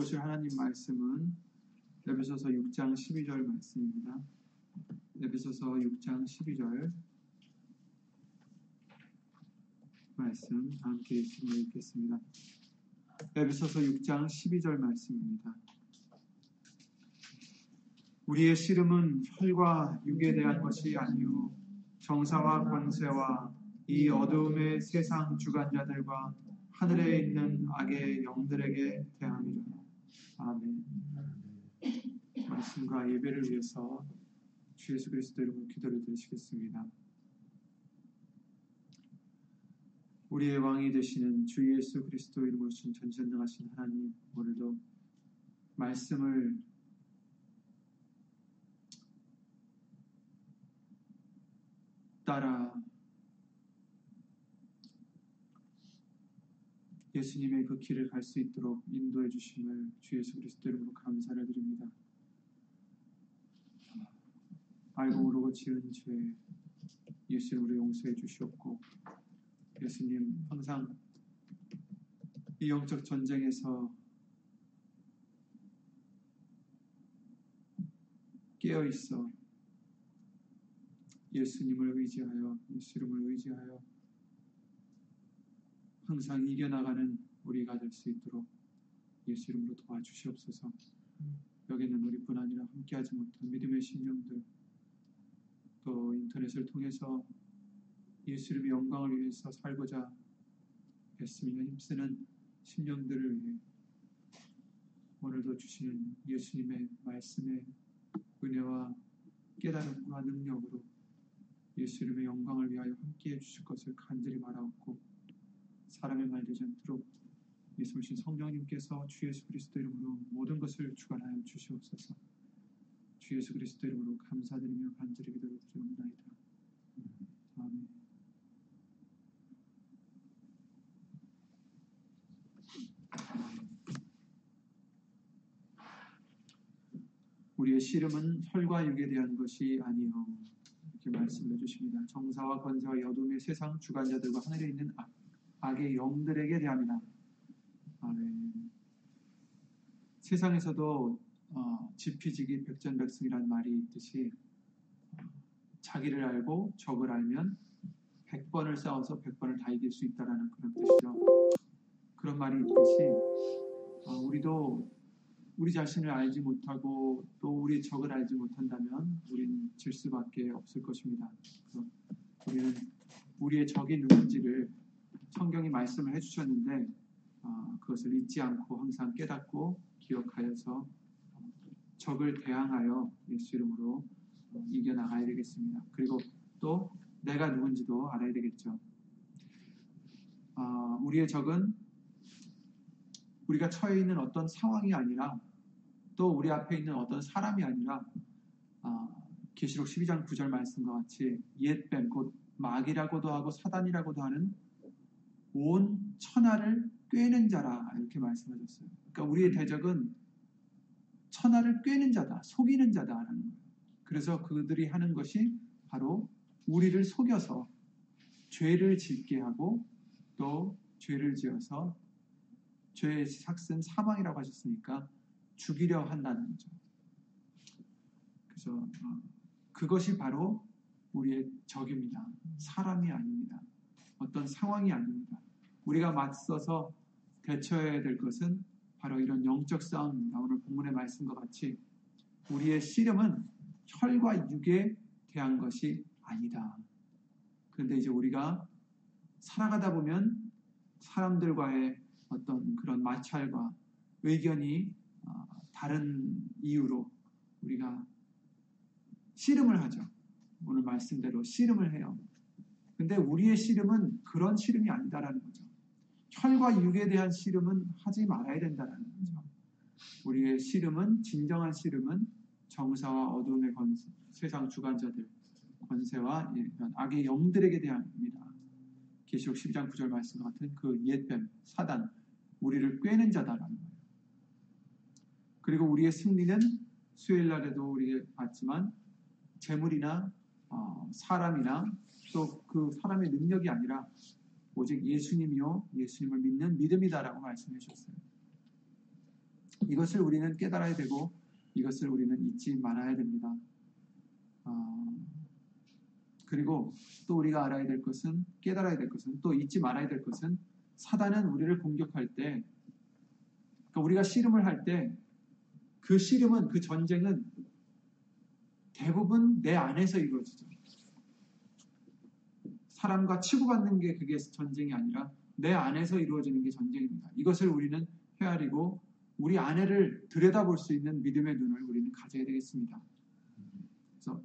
보실 하나님 말씀은 에베소서 6장 12절 말씀입니다. 에베소서 6장 12절 말씀 함께 읽겠습니다. 에베소서 6장 12절 말씀입니다. 우리의 씨름은 혈과 육에 대한 것이 아니요 정사와 권세와 이 어두움의 세상 주관자들과 하늘에 있는 악의 영들에게 대함이라. 아멘. 말씀과 예배를 위해서 주 예수 그리스도 이름으로 기도를 드리시겠습니다. 우리의 왕이 되시는 주 예수 그리스도 이름으로 신 전전능하신 하나님 오늘도 말씀을 따라 예수님의 그 길을 갈 수 있도록 인도해 주심을 주 예수 그리스도 이름으로 감사를 드립니다. 알고 모르고 지은 죄 예수 이름으로 용서해 주시옵고 예수님 항상 이 영적 전쟁에서 깨어 있어 예수님을 의지하여 예수 이름을 의지하여 항상 이겨나가는 우리가 될 수 있도록 예수 이름으로 도와주시옵소서. 여기는 우리뿐 아니라 함께하지 못한 믿음의 신령들 또 인터넷을 통해서 예수 이름의 영광을 위해서 살고자 애쓰며 힘쓰는 심령들을 위해 오늘도 주시는 예수님의 말씀의 은혜와 깨달음과 능력으로 예수 이름의 영광을 위하여 함께해 주실 것을 간절히 바라옵고 사람의 말 되지 않도록 예수님 성령님께서 주 예수 그리스도 이름으로 모든 것을 주관하여 주시옵소서. 주 예수 그리스도 이름으로 감사드리며 간절히 기도를 드리옵나이다. 아멘. 우리의 씨름은 혈과 육에 대한 것이 아니요 이렇게 말씀해 주십니다. 정사와 권세와 여둠의 세상 주관자들과 하늘에 있는 악, 악의 영들에게 대합니다. 아멘. 세상에서도 어, 지피지기 백전백승이라는 말이 있듯이 어, 자기를 알고 적을 알면 100번을 싸워서 100번을 다 이길 수 있다라는 그런 뜻이죠. 그런 말이 있듯이 어, 우리도 우리 자신을 알지 못하고 또 우리 적을 알지 못한다면 우리는 질 수밖에 없을 것입니다. 우리는 우리의 적이 누군지를 성경이 말씀을 해주셨는데 어, 그것을 잊지 않고 항상 깨닫고 기억하여서 적을 대항하여 예수 이름으로 어, 이겨나가야 되겠습니다. 그리고 또 내가 누군지도 알아야 되겠죠. 어, 우리의 적은 우리가 처해 있는 어떤 상황이 아니라 또 우리 앞에 있는 어떤 사람이 아니라 계시록 어, 12장 9절 말씀과 같이 옛뱀 곧 마귀라고도 하고 사단이라고도 하는 온 천하를 꿰는 자라 이렇게 말씀하셨어요. 그러니까 우리의 대적은 천하를 꿰는 자다, 속이는 자다라는 거예요. 그래서 그들이 하는 것이 바로 우리를 속여서 죄를 짓게 하고 또 죄를 지어서 죄의 삭은 사망이라고 하셨으니까 죽이려 한다는 거죠. 그래서 어, 그것이 바로 우리의 적입니다. 사람이 아닙니다. 어떤 상황이 아닙니다. 우리가 맞서서 대처해야 될 것은 바로 이런 영적 싸움입니다. 오늘 본문의 말씀과 같이 우리의 씨름은 혈과 육에 대한 것이 아니다. 그런데 이제 우리가 살아가다 보면 사람들과의 어떤 그런 마찰과 의견이 어, 다른 이유로 우리가 씨름을 하죠. 오늘 말씀대로 씨름을 해요. 근데 우리의 씨름은 그런 씨름이 아니다라는 거죠. 혈과 육에 대한 씨름은 하지 말아야 된다는 거죠. 우리의 씨름은 진정한 씨름은 정사와 어둠의 권세, 세상 주관자들 권세와 악의 영들에게 대한입니다. 계시록 12장 9절 말씀 같은 그 옛뱀 사단 우리를 꿰는 자다라는 거예요. 그리고 우리의 승리는 수요일 날에도 우리가 봤지만 재물이나 어, 사람이나 또 그 사람의 능력이 아니라 오직 예수님이요 예수님을 믿는 믿음이다라고 말씀해 주셨어요. 이것을 우리는 깨달아야 되고 이것을 우리는 잊지 말아야 됩니다. 어, 그리고 또 우리가 알아야 될 것은 깨달아야 될 것은 또 잊지 말아야 될 것은 사단은 우리를 공격할 때 그러니까 우리가 씨름을 할 때 그 씨름은 그 전쟁은 대부분 내 안에서 이루어지죠. 사람과 치고받는 게 그게 전쟁이 아니라 내 안에서 이루어지는 게 전쟁입니다. 이것을 우리는 헤아리고 우리 안에를 들여다볼 수 있는 믿음의 눈을 우리는 가져야 되겠습니다. 그래서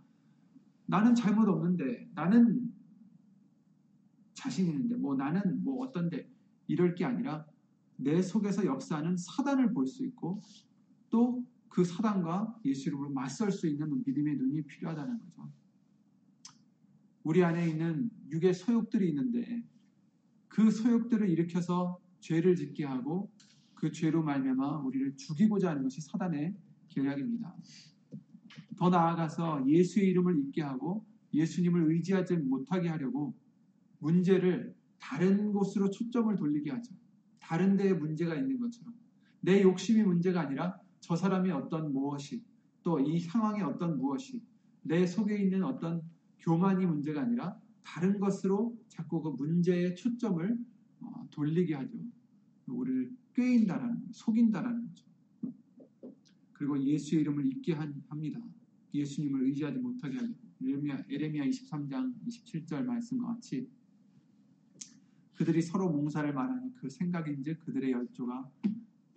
나는 잘못 없는데 나는 자신 있는데 뭐 나는 뭐 어떤데 이럴 게 아니라 내 속에서 역사하는 사단을 볼 수 있고 또 그 사단과 예수 이름으로 맞설 수 있는 믿음의 눈이 필요하다는 거죠. 우리 안에 있는 육의 소욕들이 있는데 그 소욕들을 일으켜서 죄를 짓게 하고 그 죄로 말미암아 우리를 죽이고자 하는 것이 사단의 계략입니다. 더 나아가서 예수의 이름을 잊게 하고 예수님을 의지하지 못하게 하려고 문제를 다른 곳으로 초점을 돌리게 하죠. 다른 데에 문제가 있는 것처럼. 내 욕심이 문제가 아니라 저 사람이 어떤 무엇이 또 이 상황의 어떤 무엇이 내 속에 있는 어떤 교만이 문제가 아니라 다른 것으로 자꾸 그 문제의 초점을 어, 돌리게 하죠. 우리를 꾀인다라는, 속인다라는 거죠. 그리고 예수의 이름을 잊게 합니다. 예수님을 의지하지 못하게 하고 에레미야, 에레미야 23장 27절 말씀과 같이 그들이 서로 몽사를 말하는 그 생각인즉 그들의 열조가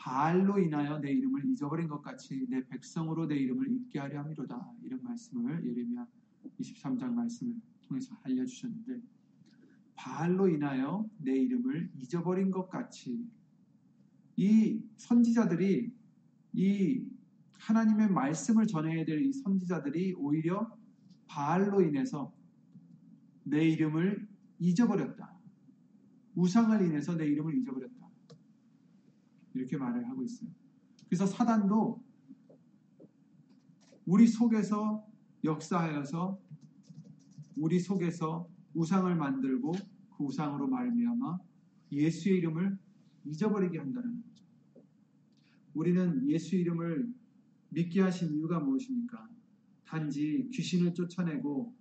바알로 인하여 내 이름을 잊어버린 것 같이 내 백성으로 내 이름을 잊게 하려 함이로다. 이런 말씀을 예레미야 23장 말씀을 통해서 알려주셨는데 바알로 인하여 내 이름을 잊어버린 것 같이 이 선지자들이 이 하나님의 말씀을 전해야 될 이 선지자들이 오히려 바알로 인해서 내 이름을 잊어버렸다. 우상을 인해서 내 이름을 잊어버렸다. 이렇게 말을 하고 있어요. 그래서 사단도 우리 속에서 역사하여서 우리 속에서 우상을 만들고 그 우상으로 말미암아 예수의 이름을 잊어버리게 한다는 거죠. 우리는 예수 이름을 믿게 하신 이유가 무엇입니까? 단지 귀신을 쫓아내고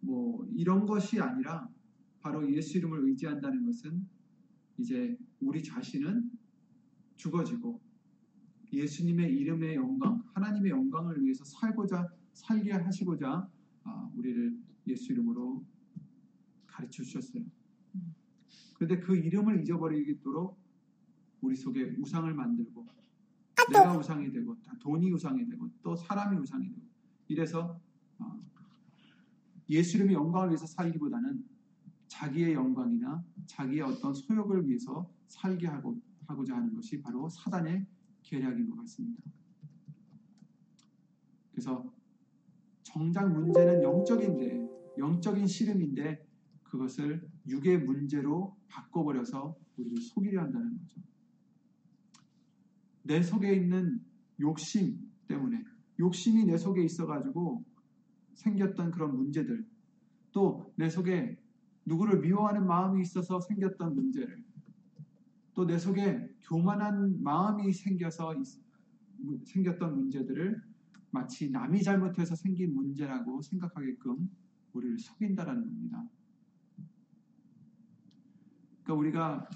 뭐 이런 것이 아니라 바로 예수 이름을 의지한다는 것은 이제 우리 자신은 죽어지고 예수님의 이름의 영광, 하나님의 영광을 위해서 살고자 살게 하시고자 아, 우리를 예수 이름으로 가르쳐 주셨어요. 그런데 그 이름을 잊어버리도록 우리 속에 우상을 만들고 내가 우상이 되고 돈이 우상이 되고 또 사람이 우상이 되고 이래서 어, 예수 이름의 영광을 위해서 살기보다는 자기의 영광이나 자기의 어떤 소욕을 위해서 살게 하고, 하고자 하는 것이 바로 사단의 계략인 것 같습니다. 그래서 정작 문제는 영적인데 영적인 씨름인데 그것을 육의 문제로 바꿔버려서 우리를 속이려 한다는 거죠. 내 속에 있는 욕심 때문에 욕심이 내 속에 있어가지고 생겼던 그런 문제들 또 내 속에 누구를 미워하는 마음이 있어서 생겼던 문제를 또 내 속에 교만한 마음이 생겨서 생겼던 문제들을 마치 남이 잘못해서 생긴 문제라고 생각하게끔 우리를 속인다라는 겁니다. 그러니까 우리가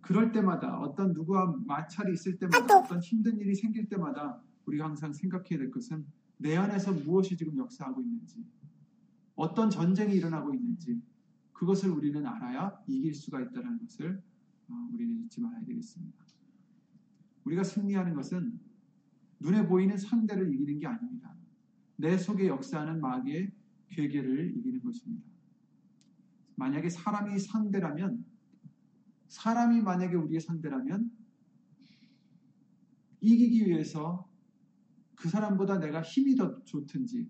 그럴 때마다 어떤 누구와 마찰이 있을 때마다 어떤 힘든 일이 생길 때마다 우리가 항상 생각해야 될 것은 내 안에서 무엇이 지금 역사하고 있는지 어떤 전쟁이 일어나고 있는지 그것을 우리는 알아야 이길 수가 있다는 것을 어, 우리는 잊지 말아야 되겠습니다. 우리가 승리하는 것은 눈에 보이는 상대를 이기는 게 아닙니다. 내 속에 역사하는 마귀의 괴계를 이기는 것입니다. 만약에 사람이 상대라면 사람이 만약에 우리의 상대라면 이기기 위해서 그 사람보다 내가 힘이 더 좋든지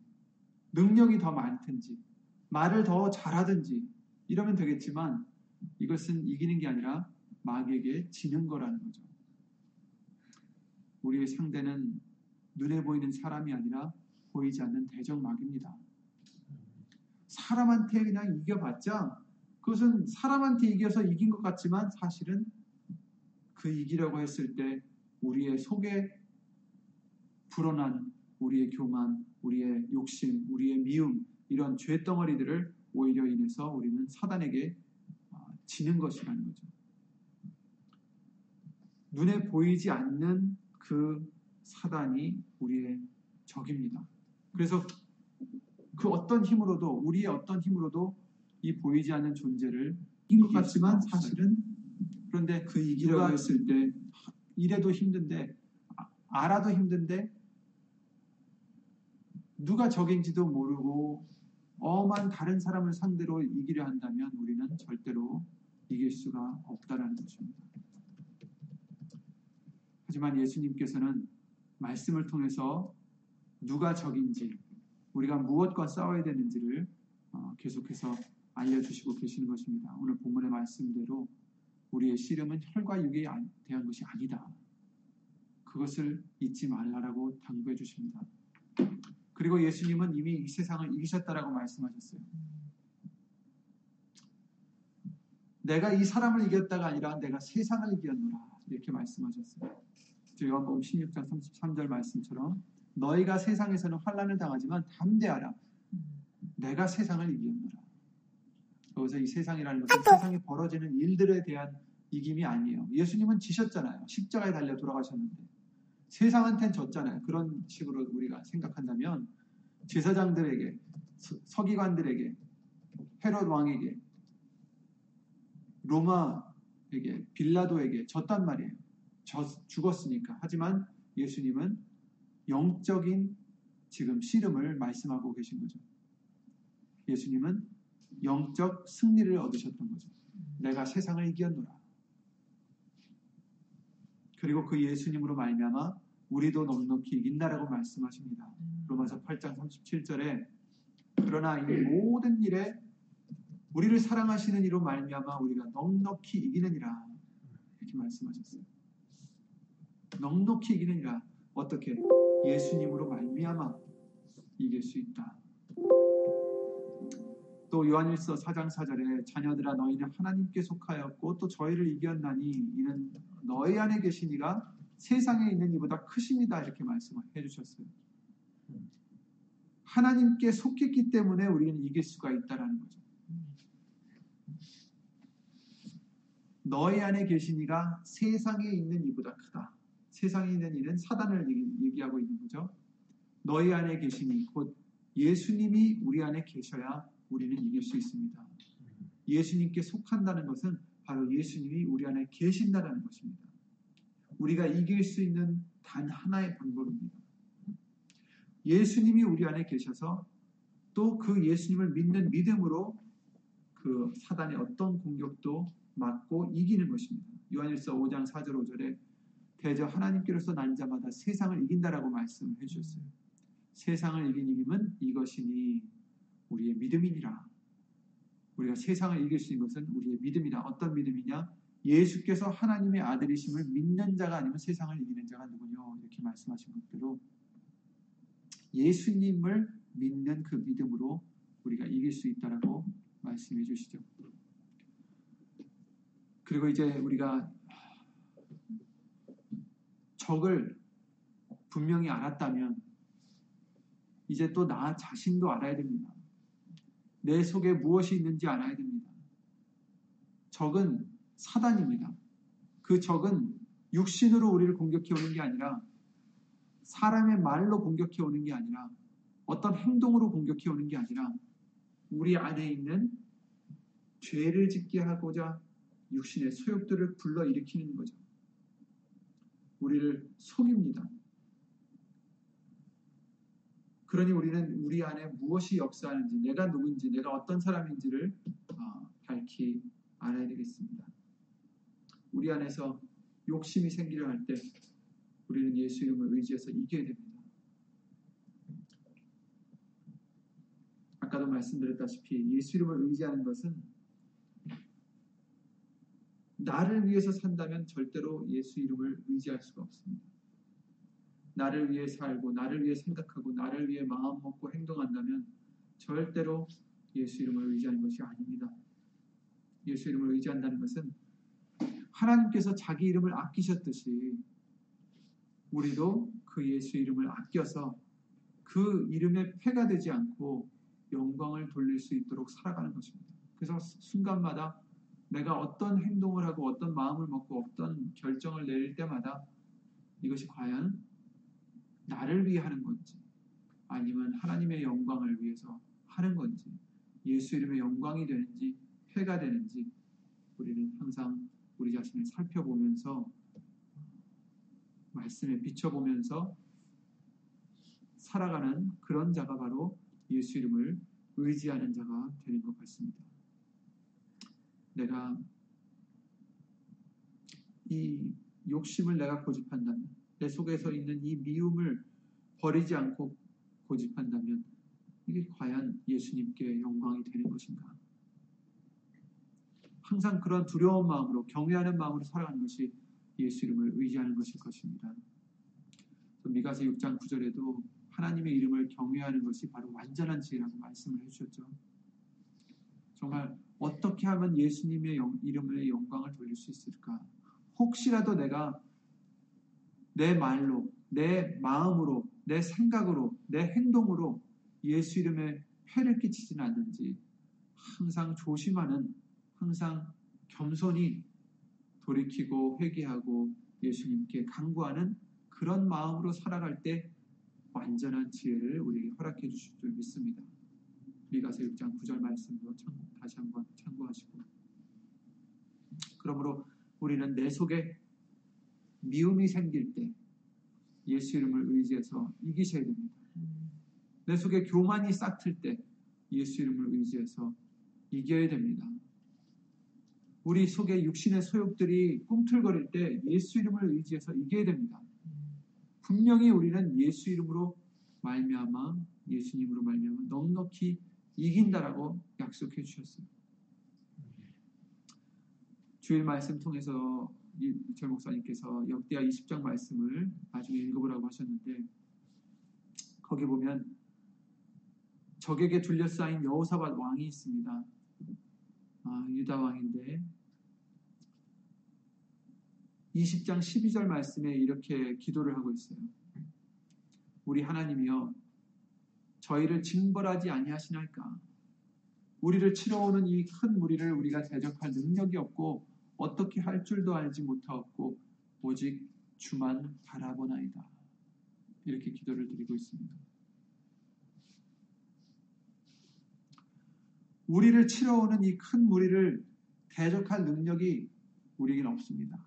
능력이 더 많든지 말을 더 잘하든지 이러면 되겠지만 이것은 이기는 게 아니라 마귀에게 지는 거라는 거죠. 우리의 상대는 눈에 보이는 사람이 아니라 보이지 않는 대적마귀입니다. 사람한테 그냥 이겨봤자 그것은 사람한테 이겨서 이긴 것 같지만 사실은 그 이기려고 했을 때 우리의 속에 불어난 우리의 교만, 우리의 욕심, 우리의 미움 이런 죄 덩어리들을 오히려 인해서 우리는 사단에게 어, 지는 것이라는 거죠. 눈에 보이지 않는 그 사단이 우리의 적입니다. 그래서 그 어떤 힘으로도 우리의 어떤 힘으로도 이 보이지 않는 존재를 인것 같지만 사실은 그런데 그 이기려고 누가- 했을 때 이래도 힘든데 아- 알아도 힘든데 누가 적인지도 모르고 엄한 다른 사람을 상대로 이기려 한다면 우리는 절대로 이길 수가 없다라는 것입니다. 하지만 예수님께서는 말씀을 통해서 누가 적인지 우리가 무엇과 싸워야 되는지를 어, 계속해서 알려주시고 계시는 것입니다. 오늘 본문의 말씀대로 우리의 씨름은 혈과 육에 안- 대한 것이 아니다. 그것을 잊지 말라라고 당부해 주십니다. 그리고 예수님은 이미 이 세상을 이기셨다라고 말씀하셨어요. 내가 이 사람을 이겼다가 아니라 내가 세상을 이겼노라 이렇게 말씀하셨어요. 저 요한복음 16장 33절 말씀처럼 너희가 세상에서는 환란을 당하지만 담대하라. 내가 세상을 이겼노라. 여기서 이 세상이라는 것은 세상에 벌어지는 일들에 대한 이김이 아니에요. 예수님은 지셨잖아요. 십자가에 달려 돌아가셨는데 세상한테는 졌잖아요. 그런 식으로 우리가 생각한다면 제사장들에게 서- 서기관들에게 헤롯 왕에게 로마 에게 빌라도에게 졌단 말이에요. 졌- 죽었으니까. 하지만 예수님은 영적인 지금 씨름을 말씀하고 계신 거죠. 예수님은 영적 승리를 얻으셨던 거죠. 내가 세상을 이겼노라. 그리고 그 예수님으로 말미암아 우리도 넉넉히 이긴다라고 말씀하십니다. 로마서 8장 37절에 그러나 이 모든 일에 우리를 사랑하시는 이로 말미암아 우리가 넉넉히 이기느니라 이렇게 말씀하셨어요. 넉넉히 이기느니라 어떻게 예수님으로 말미암아 이길 수 있다. 또 요한일서 4장 4절에 자녀들아 너희는 하나님께 속하였고 또 저희를 이겼나니 이는 너희 안에 계신 이가 세상에 있는 이보다 크십니다 이렇게 말씀해 주셨어요. 하나님께 속했기 때문에 우리는 이길 수가 있다라는 거죠. 너희 안에 계신 이가 세상에 있는 이보다 크다. 세상에 있는 이는 사단을 얘기- 얘기하고 있는 거죠. 너희 안에 계신 이, 곧 예수님이 우리 안에 계셔야 우리는 이길 수 있습니다. 예수님께 속한다는 것은 바로 예수님이 우리 안에 계신다는 것입니다. 우리가 이길 수 있는 단 하나의 방법입니다. 예수님이 우리 안에 계셔서 또 그 예수님을 믿는 믿음으로 그 사단의 어떤 공격도 막고 이기는 것입니다. 요한일서 5장 4절 5절에 대저 하나님께로서 난 자마다 세상을 이긴다라고 말씀을 해주셨어요. 세상을 이긴 이김은 이것이니 우리의 믿음이니라. 우리가 세상을 이길 수 있는 것은 우리의 믿음이다. 어떤 믿음이냐? 예수께서 하나님의 아들이심을 믿는 자가 아니면 세상을 이기는 자가 누구냐? 이렇게 말씀하신 것대로 예수님을 믿는 그 믿음으로 우리가 이길 수 있다라고 말씀해 주시죠. 그리고 이제 우리가 적을 분명히 알았다면 이제 또 나 자신도 알아야 됩니다. 내 속에 무엇이 있는지 알아야 됩니다. 적은 사단입니다. 그 적은 육신으로 우리를 공격해 오는 게 아니라 사람의 말로 공격해 오는 게 아니라 어떤 행동으로 공격해 오는 게 아니라 우리 안에 있는 죄를 짓게 하고자 육신의 소욕들을 불러 일으키는 거죠. 우리를 속입니다. 그러니 우리는 우리 안에 무엇이 역사하는지, 내가 누군지, 내가 어떤 사람인지를 어, 밝히 알아야 되겠습니다. 우리 안에서 욕심이 생기려 할 때 우리는 예수 이름을 의지해서 이겨야 됩니다. 아까도 말씀드렸다시피 예수 이름을 의지하는 것은 나를 위해서 산다면 절대로 예수 이름을 의지할 수가 없습니다. 나를 위해 살고 나를 위해 생각하고 나를 위해 마음 먹고 행동한다면 절대로 예수 이름을 의지하는 것이 아닙니다. 예수 이름을 의지한다는 것은 하나님께서 자기 이름을 아끼셨듯이 우리도 그 예수 이름을 아껴서 그 이름에 폐가 되지 않고 영광을 돌릴 수 있도록 살아가는 것입니다. 그래서 순간마다 내가 어떤 행동을 하고 어떤 마음을 먹고 어떤 결정을 내릴 때마다 이것이 과연 나를 위해 하는 건지 아니면 하나님의 영광을 위해서 하는 건지 예수 이름의 영광이 되는지 폐가 되는지 우리는 항상 우리 자신을 살펴보면서 말씀에 비춰보면서 살아가는 그런 자가 바로 예수 이름을 의지하는 자가 되는 것 같습니다. 내가 이 욕심을 내가 고집한다면 내 속에서 있는 이 미움을 버리지 않고 고집한다면 이게 과연 예수님께 영광이 되는 것인가? 항상 그런 두려운 마음으로 경외하는 마음으로 살아가는 것이 예수 이름을 의지하는 것일 것입니다. 미가서 6장 9절에도 하나님의 이름을 경외하는 것이 바로 완전한 지혜라고 말씀을 해주셨죠. 정말 어떻게 하면 예수님의 영, 이름의 영광을 돌릴 수 있을까? 혹시라도 내가 내 말로, 내 마음으로, 내 생각으로, 내 행동으로 예수 이름에 폐를 끼치지는 않는지 항상 조심하는, 항상 겸손히 돌이키고 회개하고 예수님께 간구하는 그런 마음으로 살아갈 때 완전한 지혜를 우리에게 허락해 주실 줄 믿습니다. 미가서 6장 9절 말씀도 다시 한번 참고하시고 그러므로 우리는 내 속에 미움이 생길 때 예수 이름을 의지해서 이기셔야 됩니다. 내 속에 교만이 싹틀 때 예수 이름을 의지해서 이겨야 됩니다. 우리 속에 육신의 소욕들이 꿈틀거릴 때 예수 이름을 의지해서 이겨야 됩니다. 분명히 우리는 예수 이름으로 말미암아 예수님으로 말미암아 넉넉히 이긴다라고 약속해 주셨어요. 주일 말씀 통해서 이철 목사님께서 역대하 20장 말씀을 나중에 읽어보라고 하셨는데 거기 보면 적에게 둘러싸인 여호사밧 왕이 있습니다. 아, 유다 왕인데 20장 12절 말씀에 이렇게 기도를 하고 있어요. 우리 하나님이여 저희를 징벌하지 아니하시나이까 우리를 치러오는 이 큰 무리를 우리가 대적할 능력이 없고 어떻게 할 줄도 알지 못하였고 오직 주만 바라보나이다. 이렇게 기도를 드리고 있습니다. 우리를 치러오는 이 큰 무리를 대적할 능력이 우리에겐 없습니다.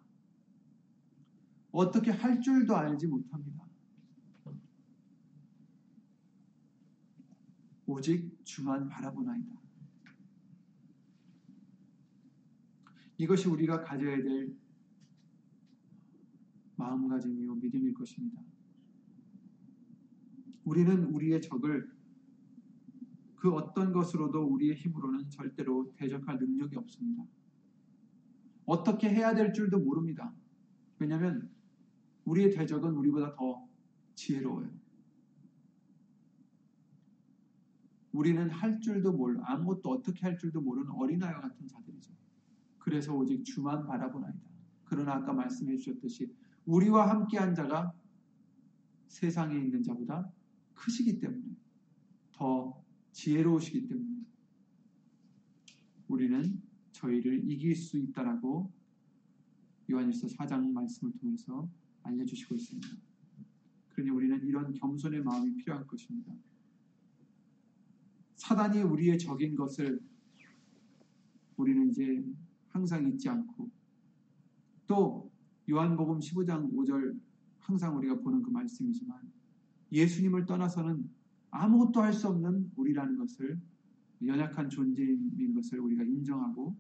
어떻게 할 줄도 알지 못합니다. 오직 주만 바라보나이다. 이것이 우리가 가져야 될 마음가짐이요 믿음일 것입니다. 우리는 우리의 적을 그 어떤 것으로도 우리의 힘으로는 절대로 대적할 능력이 없습니다. 어떻게 해야 될 줄도 모릅니다. 왜냐하면 우리의 대적은 우리보다 더 지혜로워요. 우리는 할 줄도 몰라 아무것도 어떻게 할 줄도 모르는 어린아이와 같은 자들이죠. 그래서 오직 주만 바라보나이다. 그러나 아까 말씀해 주셨듯이 우리와 함께한 자가 세상에 있는 자보다 크시기 때문에 더 지혜로우시기 때문에 우리는 저희를 이길 수 있다라고 요한일서 4장 말씀을 통해서 알려주시고 있습니다. 그러니 우리는 이런 겸손의 마음이 필요할 것입니다. 사단이 우리의 적인 것을 우리는 이제 항상 잊지 않고 또 요한복음 15장 5절 항상 우리가 보는 그 말씀이지만 예수님을 떠나서는 아무것도 할 수 없는 우리라는 것을 연약한 존재인 것을 우리가 인정하고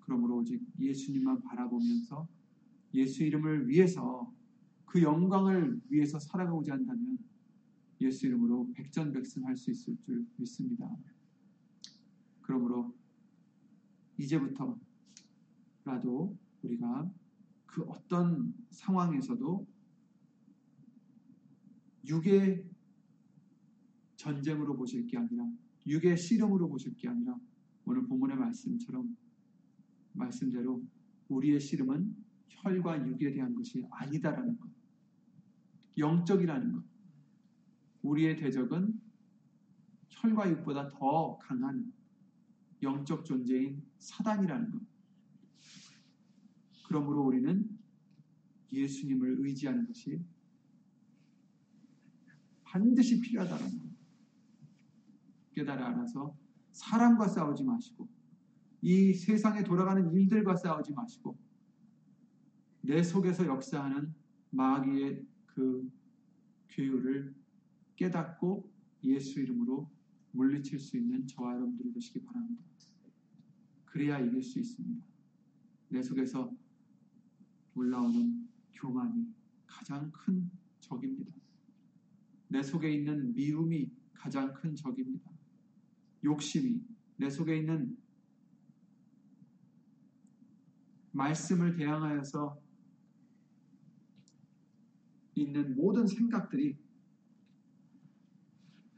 그러므로 오직 예수님만 바라보면서 예수 이름을 위해서 그 영광을 위해서 살아가고자 한다면 예수 이름으로 백전백승할 수 있을 줄 믿습니다. 그러므로 이제부터라도 우리가 그 어떤 상황에서도 육의 전쟁으로 보실 게 아니라 육의 씨름으로 보실 게 아니라 오늘 본문의 말씀처럼 말씀대로 우리의 씨름은 혈과 육에 대한 것이 아니다라는 것. 영적이라는 것. 우리의 대적은 혈과 육보다 더 강한 영적 존재인 사단이라는 것. 그러므로 우리는 예수님을 의지하는 것이 반드시 필요하다는 것. 깨달아 알아서 사람과 싸우지 마시고 이 세상에 돌아가는 일들과 싸우지 마시고 내 속에서 역사하는 마귀의 그 괴유를 깨닫고 예수 이름으로 물리칠 수 있는 저와 여러분들이 되시기 바랍니다. 그래야 이길 수 있습니다. 내 속에서 올라오는 교만이 가장 큰 적입니다. 내 속에 있는 미움이 가장 큰 적입니다. 욕심이 내 속에 있는 말씀을 대항하여서 있는 모든 생각들이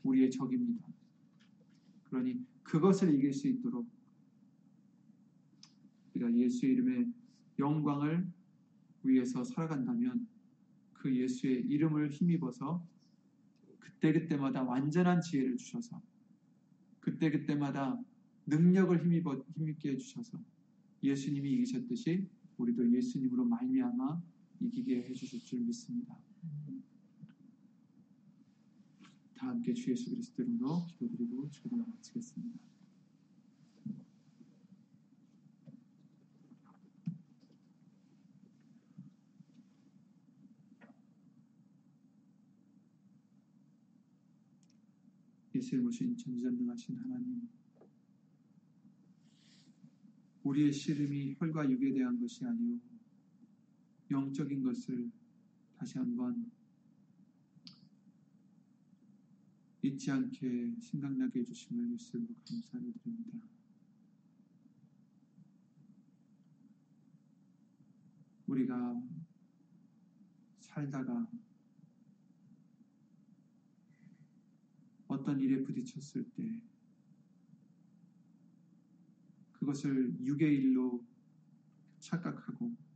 우리의 적입니다. 그러니 그것을 이길 수 있도록 우리가 예수의 이름의 영광을 위해서 살아간다면 그 예수의 이름을 힘입어서 그때그때마다 완전한 지혜를 주셔서 그때그때마다 능력을 힘입어, 힘입게 해주셔서 예수님이 이기셨듯이 우리도 예수님으로 말미암아 이기게 해주실 줄 믿습니다. 다 함께 주 예수 그리스도 이름으로 기도드리고 주기도 마치겠습니다. 예수를 모신 전지전능하신 하나님 우리의 씨름이 혈과 육에 대한 것이 아니오 영적인 것을 다시 한번 잊지 않게 생각나게 해주심을 예수로 감사를 드립니다. 우리가 살다가 어떤 일에 부딪혔을 때 그것을 육의 일로 착각하고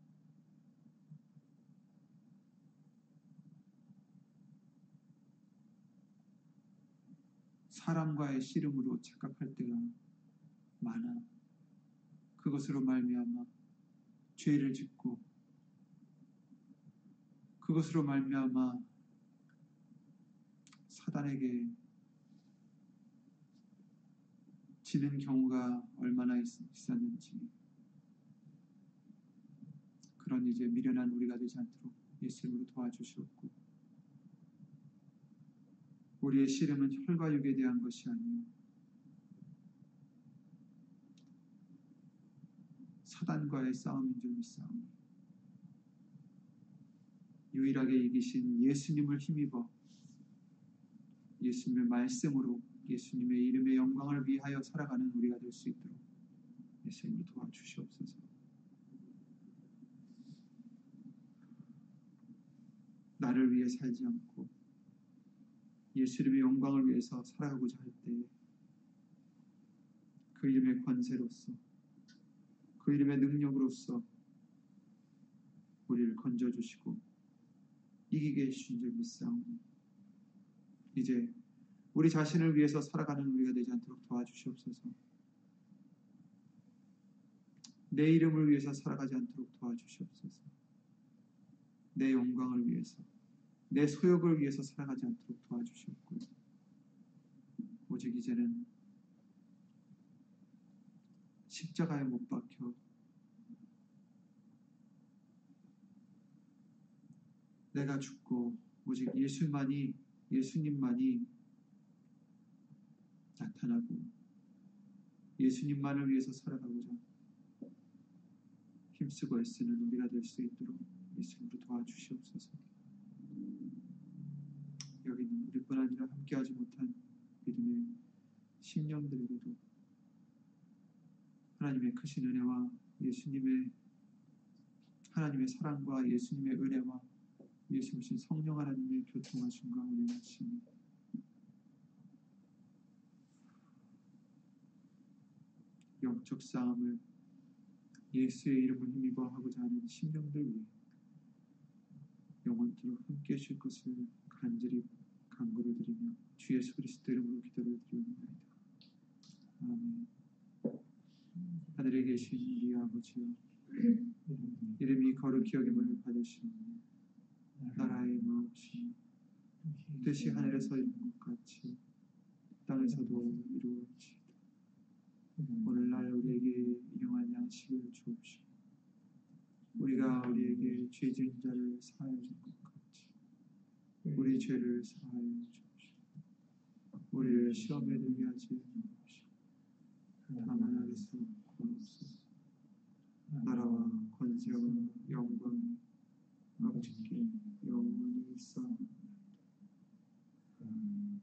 사람과의 씨름으로 착각할 때가 많아. 그것으로 말미암아 죄를 짓고 그것으로 말미암아 사단에게 지는 경우가 얼마나 있었는지 그런 이제 미련한 우리가 되지 않도록 예수님으로 도와주시옵고 우리의 씨름은 혈과 육에 대한 것이 아니요 사단과의 싸움인 줄 믿사오니 유일하게 이기신 예수님을 힘입어 예수님의 말씀으로 예수님의 이름의 영광을 위하여 살아가는 우리가 될 수 있도록 예수님을 도와주시옵소서. 나를 위해 살지 않고 예수님의 영광을 위해서 살아가고자 할 때에 그 이름의 권세로서 그 이름의 능력으로서 우리를 건져주시고 이기게 해주신 줄 믿사오니 이제 우리 자신을 위해서 살아가는 우리가 되지 않도록 도와주시옵소서. 내 이름을 위해서 살아가지 않도록 도와주시옵소서. 내 영광을 위해서, 내 소욕을 위해서 살아가지 않도록 도와주시옵고, 오직 이제는 십자가에 못 박혀 내가 죽고 오직 예수만이 예수님만이 나타나고 예수님만을 위해서 살아가고자 힘쓰고 애쓰는 우리가 될 수 있도록 예수님으로 도와주시옵소서. 여기는 우리뿐 아니라 함께하지 못한 믿음의 심령들에게도 하나님의 크신 은혜와 예수님의 하나님의 사랑과 예수님의 은혜와 예수님 성령 하나님의 교통하심과 운행하심이 영적 싸움을 예수의 이름을 힘입어 하고자 하는 심령들 위해 영원토록 함께 해줄 것을 간절히 간구를 드리며 주 예수 그리스도 이름으로 기도를 드리옵나이다. 아멘. 하늘에 계신 우리 아버지여 이름이 거룩히 여김을 받으시오며 나라의 마옵시며 뜻이 하늘에서 이룬 것 같이 땅에서도 이루어지이다. 오늘날 우리에게 일용할 양식을 주옵시고 우리가 우리에게 죄 지은 자를 사하여 줄것 같이 우리 죄를 사하여 주옵시고 우리를 시험에 들게 하지 마옵시고 다만 하게서 구하옵소서. 나라와 권세와 영광이 아버지께 영원히 음.